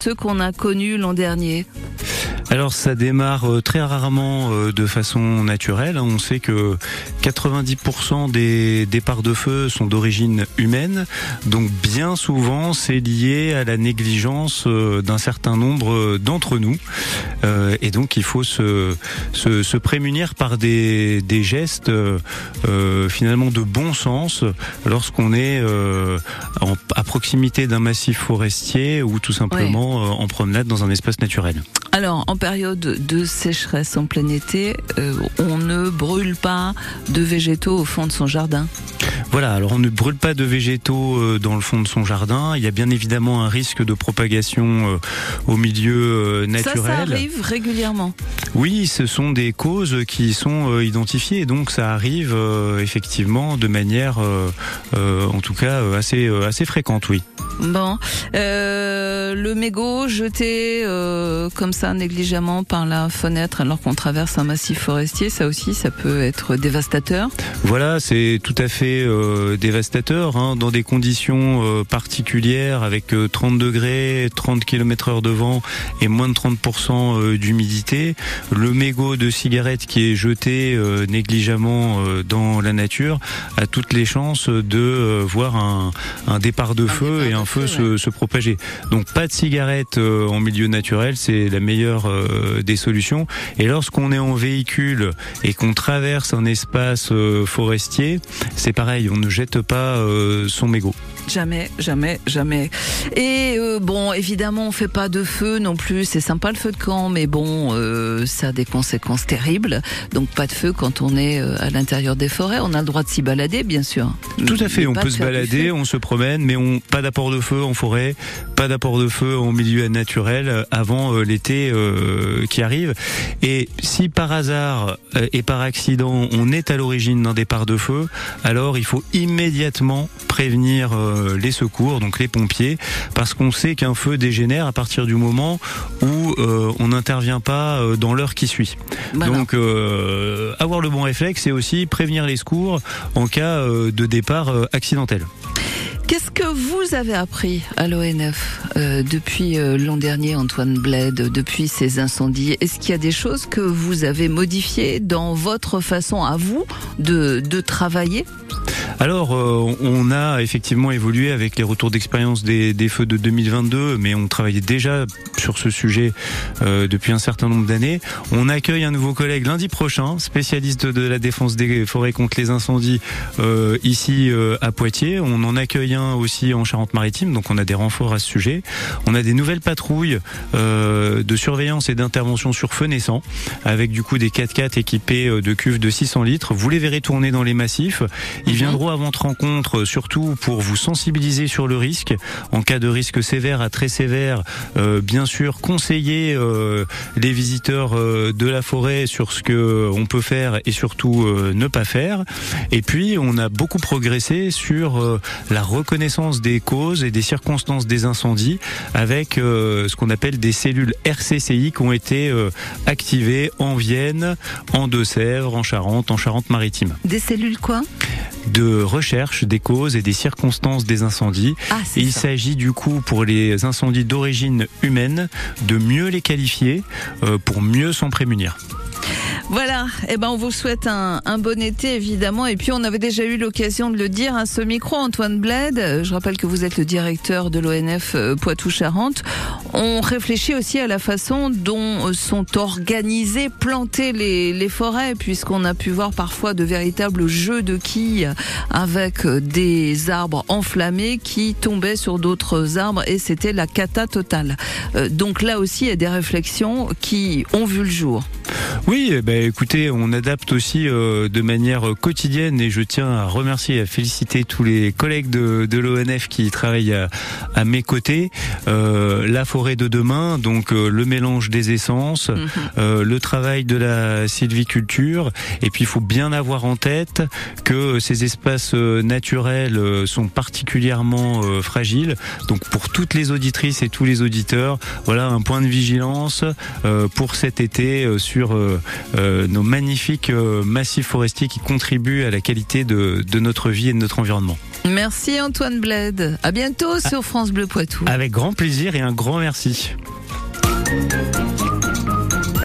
ceux qu'on a connus l'an dernier alors ça démarre euh, très rarement euh, de façon naturelle. On sait que 90% des départs de feu sont d'origine humaine, donc bien souvent c'est lié à la négligence euh, d'un certain nombre d'entre nous. Et donc il faut se, se, se prémunir par des, des gestes finalement de bon sens lorsqu'on est à proximité d'un massif forestier ou tout simplement en promenade dans un espace naturel. Alors, en période de sécheresse en plein été, euh, on ne brûle pas de végétaux au fond de son jardin voilà, alors on ne brûle pas de végétaux euh, dans le fond de son jardin. Il y a bien évidemment un risque de propagation euh, au milieu naturel. Ça, ça arrive régulièrement. Oui, ce sont des causes qui sont identifiées, donc ça arrive effectivement de manière, en tout cas, assez assez fréquente, oui. Bon, le mégot jeté comme ça négligemment par la fenêtre alors qu'on traverse un massif forestier, ça aussi, ça peut être dévastateur. Voilà, c'est tout à fait euh, dévastateur hein, dans des conditions euh, particulières avec 30 euh, degrés, 30 km heure de vent et moins de 30% d'humidité. Le mégot de cigarette qui est jeté négligemment dans la nature a toutes les chances de voir un, un départ de feu et un feu, se, se, propager. Donc pas de cigarette en milieu naturel, c'est la meilleure euh, des solutions. Et lorsqu'on est en véhicule et qu'on traverse un espace euh, forestier, c'est pareil, on ne jette pas euh, son mégot. Jamais, jamais, jamais. Et euh, bon, évidemment, on fait pas de feu non plus. C'est sympa le feu de camp, mais bon, euh, ça a des conséquences terribles. Donc pas de feu quand on est euh, à l'intérieur des forêts. On a le droit de s'y balader, bien sûr. Tout à fait. on peut se balader, on se promène, mais on pas d'apport de feu en forêt, pas d'apport de feu en milieu naturel avant l'été qui arrive. Et si par hasard et par accident on est à l'origine d'un départ de feu, alors il faut immédiatement prévenir les secours, donc les pompiers, parce qu'on sait qu'un feu dégénère à partir du moment où euh, on n'intervient pas euh, dans l'heure qui suit. Donc avoir le bon réflexe, c'est aussi prévenir les secours en cas de départ accidentel. Qu'est-ce que vous avez appris à l'ONF depuis l'an dernier, Antoine Bled, depuis ces incendies? Est-ce qu'il y a des choses que vous avez modifiées dans votre façon à vous de, de travailler? Alors, euh, on a effectivement évolué avec les retours d'expérience des, feux de 2022, mais on travaillait déjà sur ce sujet euh, depuis un certain nombre d'années. On accueille un nouveau collègue lundi prochain, spécialiste de la défense des forêts contre les incendies euh, ici à Poitiers. On en accueille un aussi en Charente-Maritime, donc on a des renforts à ce sujet. On a des nouvelles patrouilles de surveillance et d'intervention sur feu naissant, avec du coup des 4x4 équipés de cuves de 600 litres. Vous les verrez tourner dans les massifs. Ils mhm. À votre rencontre, surtout pour vous sensibiliser sur le risque. En cas de risque sévère à très sévère, euh, bien sûr, conseiller euh, les visiteurs euh, de la forêt sur ce que on peut faire et surtout ne pas faire. Et puis, on a beaucoup progressé sur la reconnaissance des causes et des circonstances des incendies avec ce qu'on appelle des cellules RCCI qui ont été activées en Vienne, en Deux-Sèvres, en Charente, en Charente-Maritime. Des cellules quoi? De recherche des causes et des circonstances des incendies. Ah, il s'agit du coup pour les incendies d'origine humaine de mieux les qualifier euh, pour mieux s'en prémunir. Voilà, eh ben on vous souhaite un, bon été évidemment. Et puis on avait déjà eu l'occasion de le dire à ce micro, Antoine Bled. Je rappelle que vous êtes le directeur de l'ONF euh, Poitou-Charentes. On réfléchit aussi à la façon dont sont organisées, plantées les, les forêts, puisqu'on a pu voir parfois de véritables jeux de quilles avec des arbres enflammés qui tombaient sur d'autres arbres et c'était la cata totale. Euh, donc là aussi, il y a des réflexions qui ont vu le jour. Oui, eh ben, écoutez, on adapte aussi euh, de manière quotidienne et je tiens à remercier et à féliciter tous les collègues de, de l'ONF qui travaillent à, mes côtés. Euh, la forêt de demain, donc euh, le mélange des essences, mhm. le travail de la sylviculture et puis il faut bien avoir en tête que ces espaces naturels sont particulièrement fragiles. Donc pour toutes les auditrices et tous les auditeurs, voilà un point de vigilance pour cet été sur euh, euh, euh, nos magnifiques euh, massifs forestiers qui contribuent à la qualité de, notre vie et de notre environnement. Merci Antoine Bled. À bientôt sur ah. France Bleu Poitou. Avec grand plaisir et un grand merci.